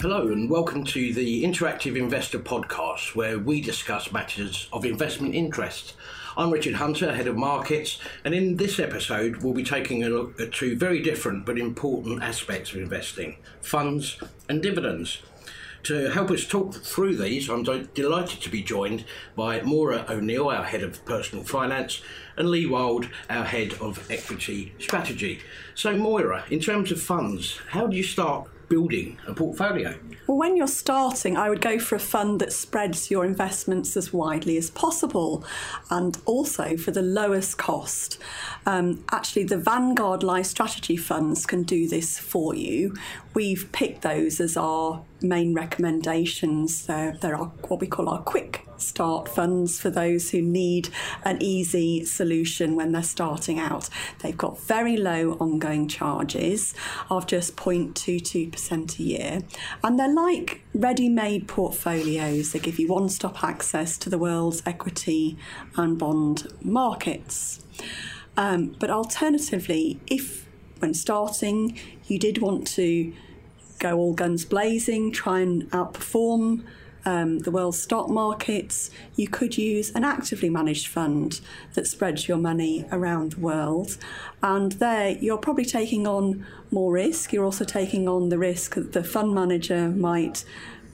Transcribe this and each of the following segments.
Hello, and welcome to the Interactive Investor Podcast, where we discuss matters of investment interest. I'm Richard Hunter, Head of Markets, and in this episode, we'll be taking a look at two very different but important aspects of investing funds and dividends. To help us talk through these, I'm delighted to be joined by Moira O'Neill, our Head of Personal Finance, and Lee Wild, our Head of Equity Strategy. So, Moira, in terms of funds, how do you start building a portfolio? Well, when you're starting, I would go for a fund that spreads your investments as widely as possible and also for the lowest cost. Um, actually, the Vanguard LifeStrategy funds can do this for you. We've picked those as our main recommendations. They're, they're what we call our quick start funds for those who need an easy solution when they're starting out. They've got very low ongoing charges of just 0.22% a year, and they're like ready made portfolios. They give you one stop access to the world's equity and bond markets. Um, but alternatively, if when starting you did want to go all guns blazing, try and outperform um, the world's stock markets, you could use an actively managed fund that spreads your money around the world. And there, you're probably taking on more risk. You're also taking on the risk that the fund manager might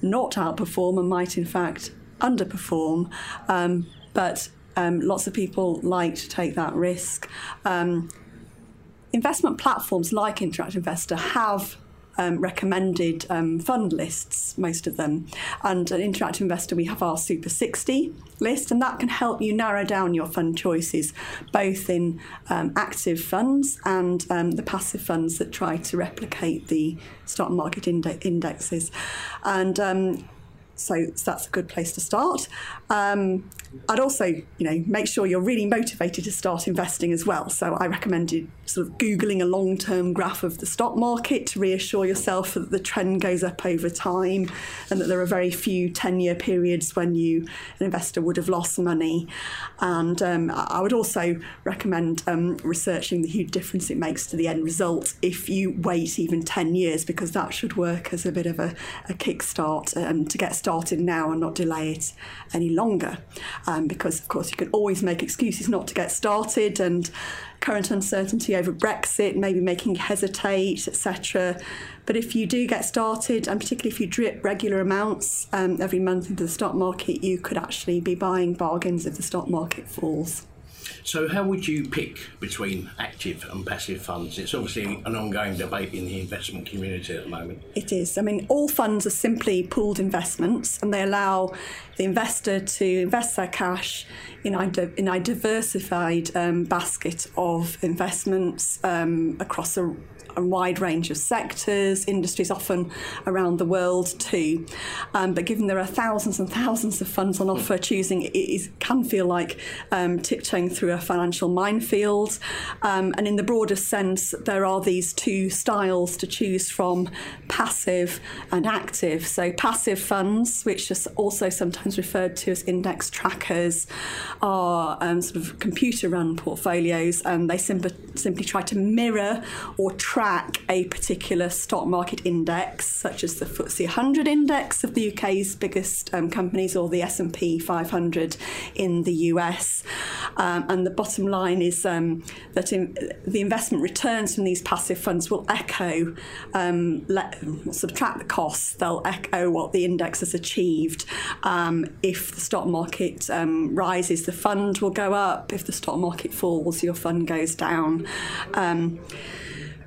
not outperform and might, in fact, underperform. Um, but um, lots of people like to take that risk. Um, investment platforms like Interactive Investor have um, recommended um, fund lists, most of them. And an interactive investor, we have our Super 60 list, and that can help you narrow down your fund choices, both in um, active funds and um, the passive funds that try to replicate the stock market indexes. And um, so, so, that's a good place to start. Um, I'd also, you know, make sure you're really motivated to start investing as well. So I recommend you sort of googling a long-term graph of the stock market to reassure yourself that the trend goes up over time, and that there are very few 10-year periods when you, an investor, would have lost money. And um, I would also recommend um, researching the huge difference it makes to the end result if you wait even 10 years, because that should work as a bit of a, a kickstart um, to get started now and not delay it any longer. Um, because, of course, you can always make excuses not to get started, and current uncertainty over Brexit maybe making hesitate, etc. But if you do get started, and particularly if you drip regular amounts um, every month into the stock market, you could actually be buying bargains if the stock market falls. So, how would you pick between active and passive funds? It's obviously an ongoing debate in the investment community at the moment. It is. I mean, all funds are simply pooled investments and they allow the investor to invest their cash in a, in a diversified um, basket of investments um, across a a wide range of sectors, industries, often around the world too. Um, but given there are thousands and thousands of funds on offer, choosing it is, can feel like um, tiptoeing through a financial minefield. Um, and in the broader sense, there are these two styles to choose from passive and active. So, passive funds, which are also sometimes referred to as index trackers, are um, sort of computer run portfolios and they simply, simply try to mirror or track track a particular stock market index, such as the FTSE 100 index of the UK's biggest um, companies, or the S&P 500 in the US. Um, and the bottom line is um, that in, the investment returns from these passive funds will echo, um, let, subtract the costs. They'll echo what the index has achieved. Um, if the stock market um, rises, the fund will go up. If the stock market falls, your fund goes down.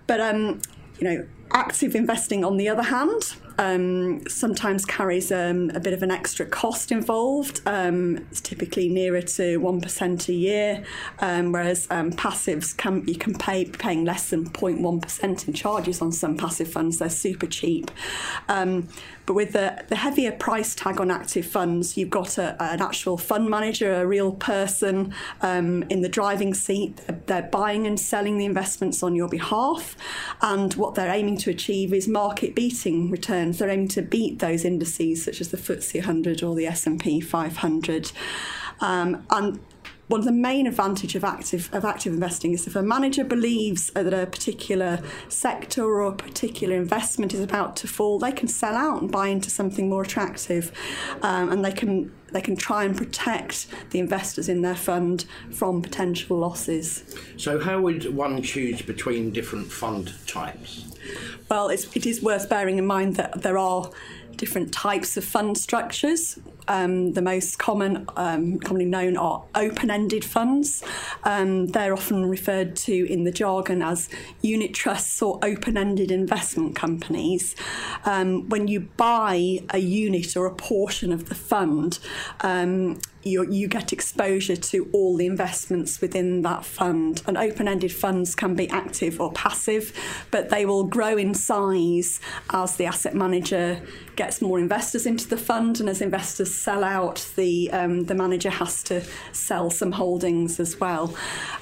But um, you know, active investing, on the other hand, um, sometimes carries um, a bit of an extra cost involved. Um, it's typically nearer to one percent a year, um, whereas um, passives can you can pay paying less than 0.1 percent in charges on some passive funds. They're super cheap. But with the, the heavier price tag on active funds, you've got a, an actual fund manager, a real person in the driving seat. They're buying and selling the investments on your behalf. And what they're aiming to achieve is market beating returns. They're aiming to beat those indices such as the FTSE 100 or the S&P 500. Um, and one of the main advantage of active of active investing is if a manager believes that a particular sector or a particular investment is about to fall, they can sell out and buy into something more attractive, um, and they can they can try and protect the investors in their fund from potential losses. So, how would one choose between different fund types? Well, it's, it is worth bearing in mind that there are different types of fund structures. Um, the most common, um, commonly known, are open-ended funds. Um, they're often referred to in the jargon as unit trusts or open-ended investment companies. Um, when you buy a unit or a portion of the fund, um, you, you get exposure to all the investments within that fund. And open ended funds can be active or passive, but they will grow in size as the asset manager gets more investors into the fund. And as investors sell out, the, um, the manager has to sell some holdings as well.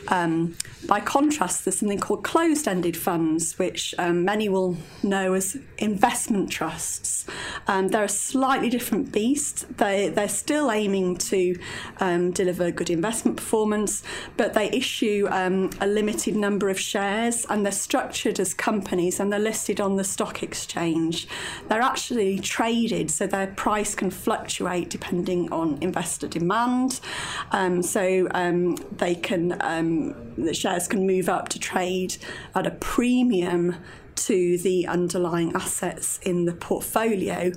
Um, by contrast, there's something called closed ended funds, which um, many will know as investment trusts. Um, they're a slightly different beast. They, they're still aiming to um, deliver good investment performance, but they issue um, a limited number of shares and they're structured as companies and they're listed on the stock exchange. They're actually traded, so their price can fluctuate depending on investor demand. Um, so um, they can, um, the shares can move up to trade at a premium to the underlying assets in the portfolio.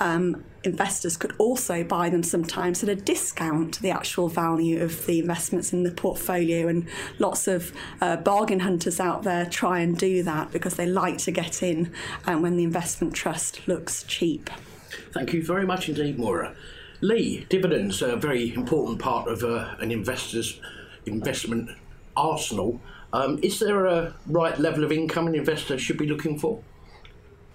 Um, investors could also buy them sometimes at a discount to the actual value of the investments in the portfolio. And lots of uh, bargain hunters out there try and do that because they like to get in um, when the investment trust looks cheap. Thank you very much indeed, Moira. Lee, dividends are a very important part of uh, an investor's investment arsenal. Um, is there a right level of income an investor should be looking for?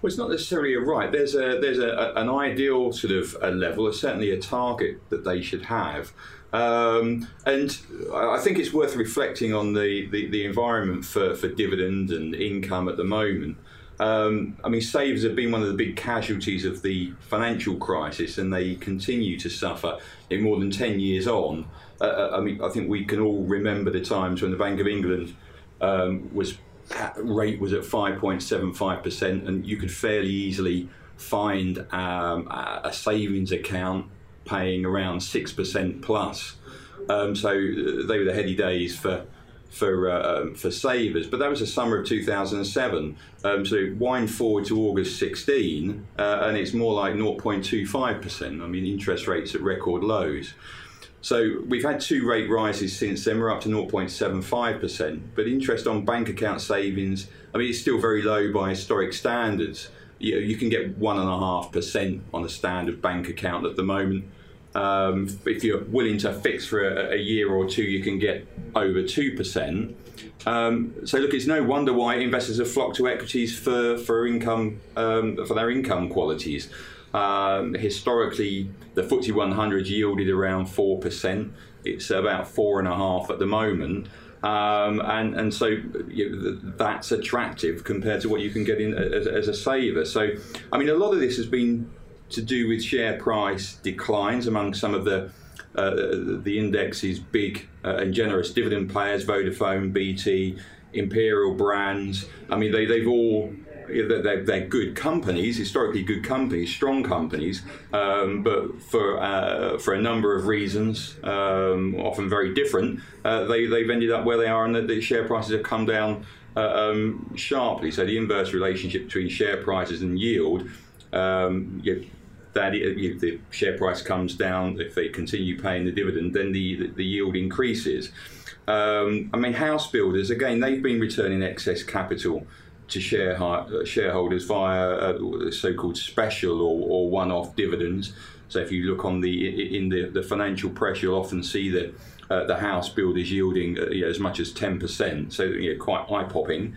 Well, it's not necessarily a right. There's a there's a, an ideal sort of a level, or certainly a target that they should have. Um, and I think it's worth reflecting on the, the, the, environment for, for dividend and income at the moment. Um, I mean, savers have been one of the big casualties of the financial crisis, and they continue to suffer in more than 10 years on. Uh, uh I mean, I think we can all remember the times when the Bank of England um, was rate was at 5.75%, and you could fairly easily find um, a savings account paying around 6% plus. Um, so uh, they were the heady days for for uh, um, for savers. But that was the summer of 2007. Um, so wind forward to August 16, uh, and it's more like 0.25%. I mean, interest rates at record lows. So we've had two rate rises since then. We're up to 0.75%, but interest on bank account savings, I mean, it's still very low by historic standards. You, know, you can get one and a half percent on a standard bank account at the moment. Um, if you're willing to fix for a, a, year or two, you can get over two percent. Um, so look, it's no wonder why investors have flocked to equities for for income um, for their income qualities. Um, historically, the FTSE 100 yielded around 4%. It's about four and a half at the moment. Um, and and so you that's attractive compared to what you can get in as, as, a saver. So, I mean, a lot of this has been to do with share price declines among some of the uh, the index's big uh, and generous dividend payers, Vodafone, BT, Imperial Brands. I mean, they they've all they're, they're, good companies, historically good companies, strong companies, um, but for uh, for a number of reasons, um, often very different, uh, they they've ended up where they are, and the, the share prices have come down uh, um, sharply. So the inverse relationship between share prices and yield. Um, that if the share price comes down, if they continue paying the dividend, then the, the, the yield increases. Um, I mean, house builders, again, they've been returning excess capital to share, uh, shareholders via uh, so-called special or, or one-off dividends. So if you look on the in the, the financial press, you'll often see that uh, the house builders yielding uh, you know, as much as ten percent. So you know, quite eye-popping.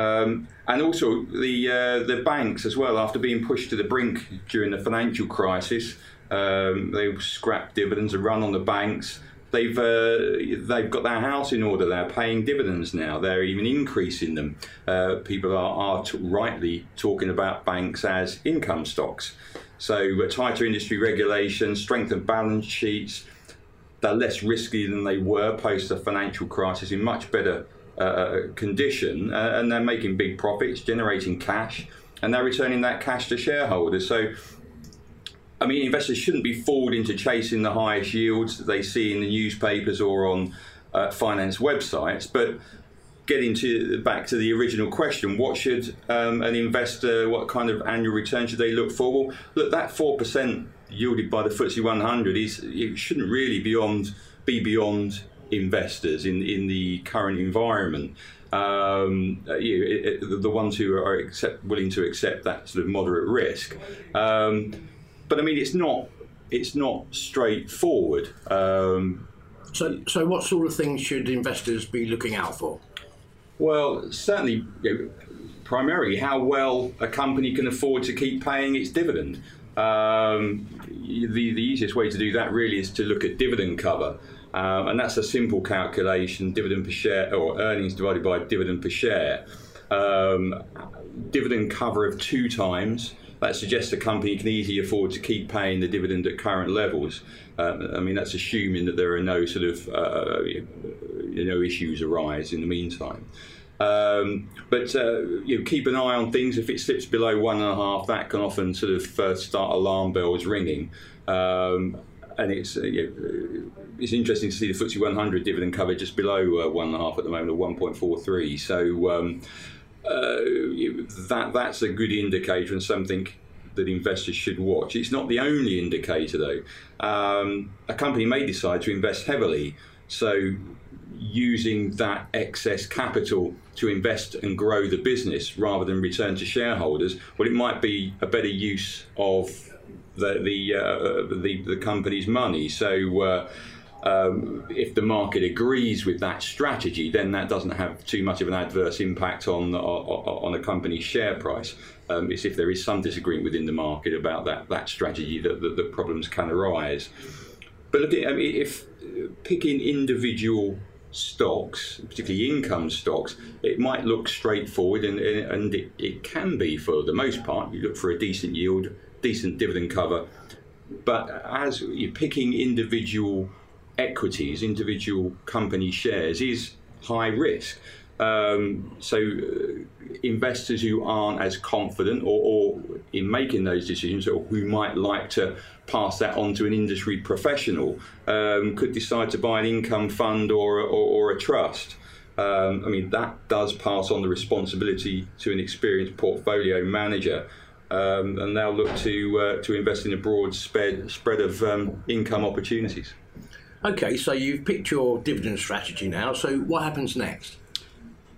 Um, and also the uh, the banks as well. After being pushed to the brink during the financial crisis, um, they scrapped dividends and run on the banks they've uh, they've got their house in order. They're paying dividends now. They're even increasing them. Uh, people are, are t- rightly talking about banks as income stocks. So uh, tighter industry regulations, strength of balance sheets, they're less risky than they were post the financial crisis in much better uh, condition, uh, and they're making big profits, generating cash, and they're returning that cash to shareholders. So, I mean, investors shouldn't be fooled into chasing the highest yields that they see in the newspapers or on uh, finance websites, but getting to back to the original question, what should um, an investor, what kind of annual return should they look for? Well, look, that four percent yielded by the FTSE 100 is it shouldn't really beyond be beyond investors in in the current environment. Um, you, it, it, the ones who are accept, willing to accept that sort of moderate risk. Um, but I mean, it's not it's not straightforward. Um, so, so what sort of things should investors be looking out for? Well, certainly, you know, primarily how well a company can afford to keep paying its dividend. Um, the, the easiest way to do that really is to look at dividend cover. Um, and that's a simple calculation dividend per share or earnings divided by dividend per share. Um, dividend cover of two times. That suggests a company can easily afford to keep paying the dividend at current levels. Uh, I mean, that's assuming that there are no sort of uh, you know issues arise in the meantime. Um, but uh, you know, keep an eye on things. If it slips below one and a half, that can often sort of uh, start alarm bells ringing. Um, and it's uh, you know, it's interesting to see the FTSE 100 dividend cover just below uh, one and a half at the moment, or 1.43. So um, uh, that that's a good indicator and something that investors should watch. It's not the only indicator, though. Um, a company may decide to invest heavily, so using that excess capital to invest and grow the business rather than return to shareholders, well, it might be a better use of the the uh, the, the, company's money. So. Uh, um, if the market agrees with that strategy, then that doesn't have too much of an adverse impact on on, on a company's share price. Um, it's if there is some disagreement within the market about that that strategy that, that problems can arise. But look, I mean, if picking individual stocks, particularly income stocks, it might look straightforward and, and it, it, can be for the most part. You look for a decent yield, decent dividend cover. But as you're picking individual equities, individual company shares is high risk. Um, so uh, investors who aren't as confident or, or, in making those decisions or who might like to pass that on to an industry professional um, could decide to buy an income fund or, or, or a trust. Um, I mean, that does pass on the responsibility to an experienced portfolio manager. Um, and they'll look to uh, to invest in a broad spread spread of um, income opportunities. Okay, so you've picked your dividend strategy now. So what happens next?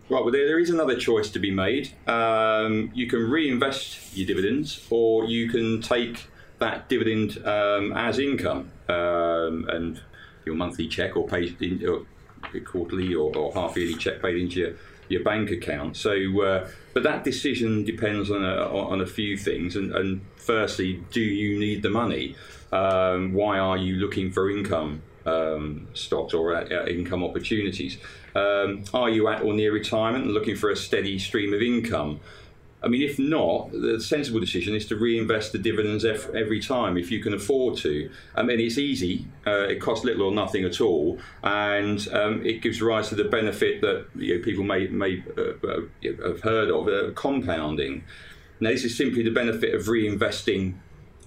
Right, well, there, there is another choice to be made. Um, you can reinvest your dividends, or you can take that dividend um, as income, um, and your monthly check or paid in, or quarterly or, or half yearly check paid into your, your bank account. So, uh, but that decision depends on a, on a few things. And, and firstly, do you need the money? Um, why are you looking for income um, stocks or uh, uh, income opportunities? Um, are you at or near retirement and looking for a steady stream of income? I mean, if not, the sensible decision is to reinvest the dividends every time if you can afford to. I mean, it's easy, uh, it costs little or nothing at all, and um, it gives rise to the benefit that you know, people may, may uh, uh have heard of uh, compounding. Now, this is simply the benefit of reinvesting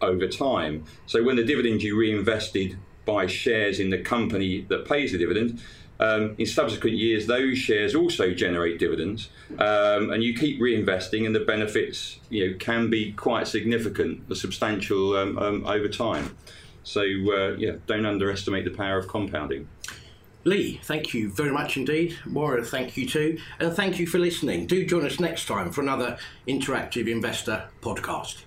over time. So, when the dividend you reinvested buy shares in the company that pays the dividend. Um, in subsequent years, those shares also generate dividends, um, and you keep reinvesting, and the benefits you know can be quite significant, substantial um, um, over time. So uh, yeah, don't underestimate the power of compounding. Lee, thank you very much indeed. Moira, thank you too, and thank you for listening. Do join us next time for another interactive investor podcast.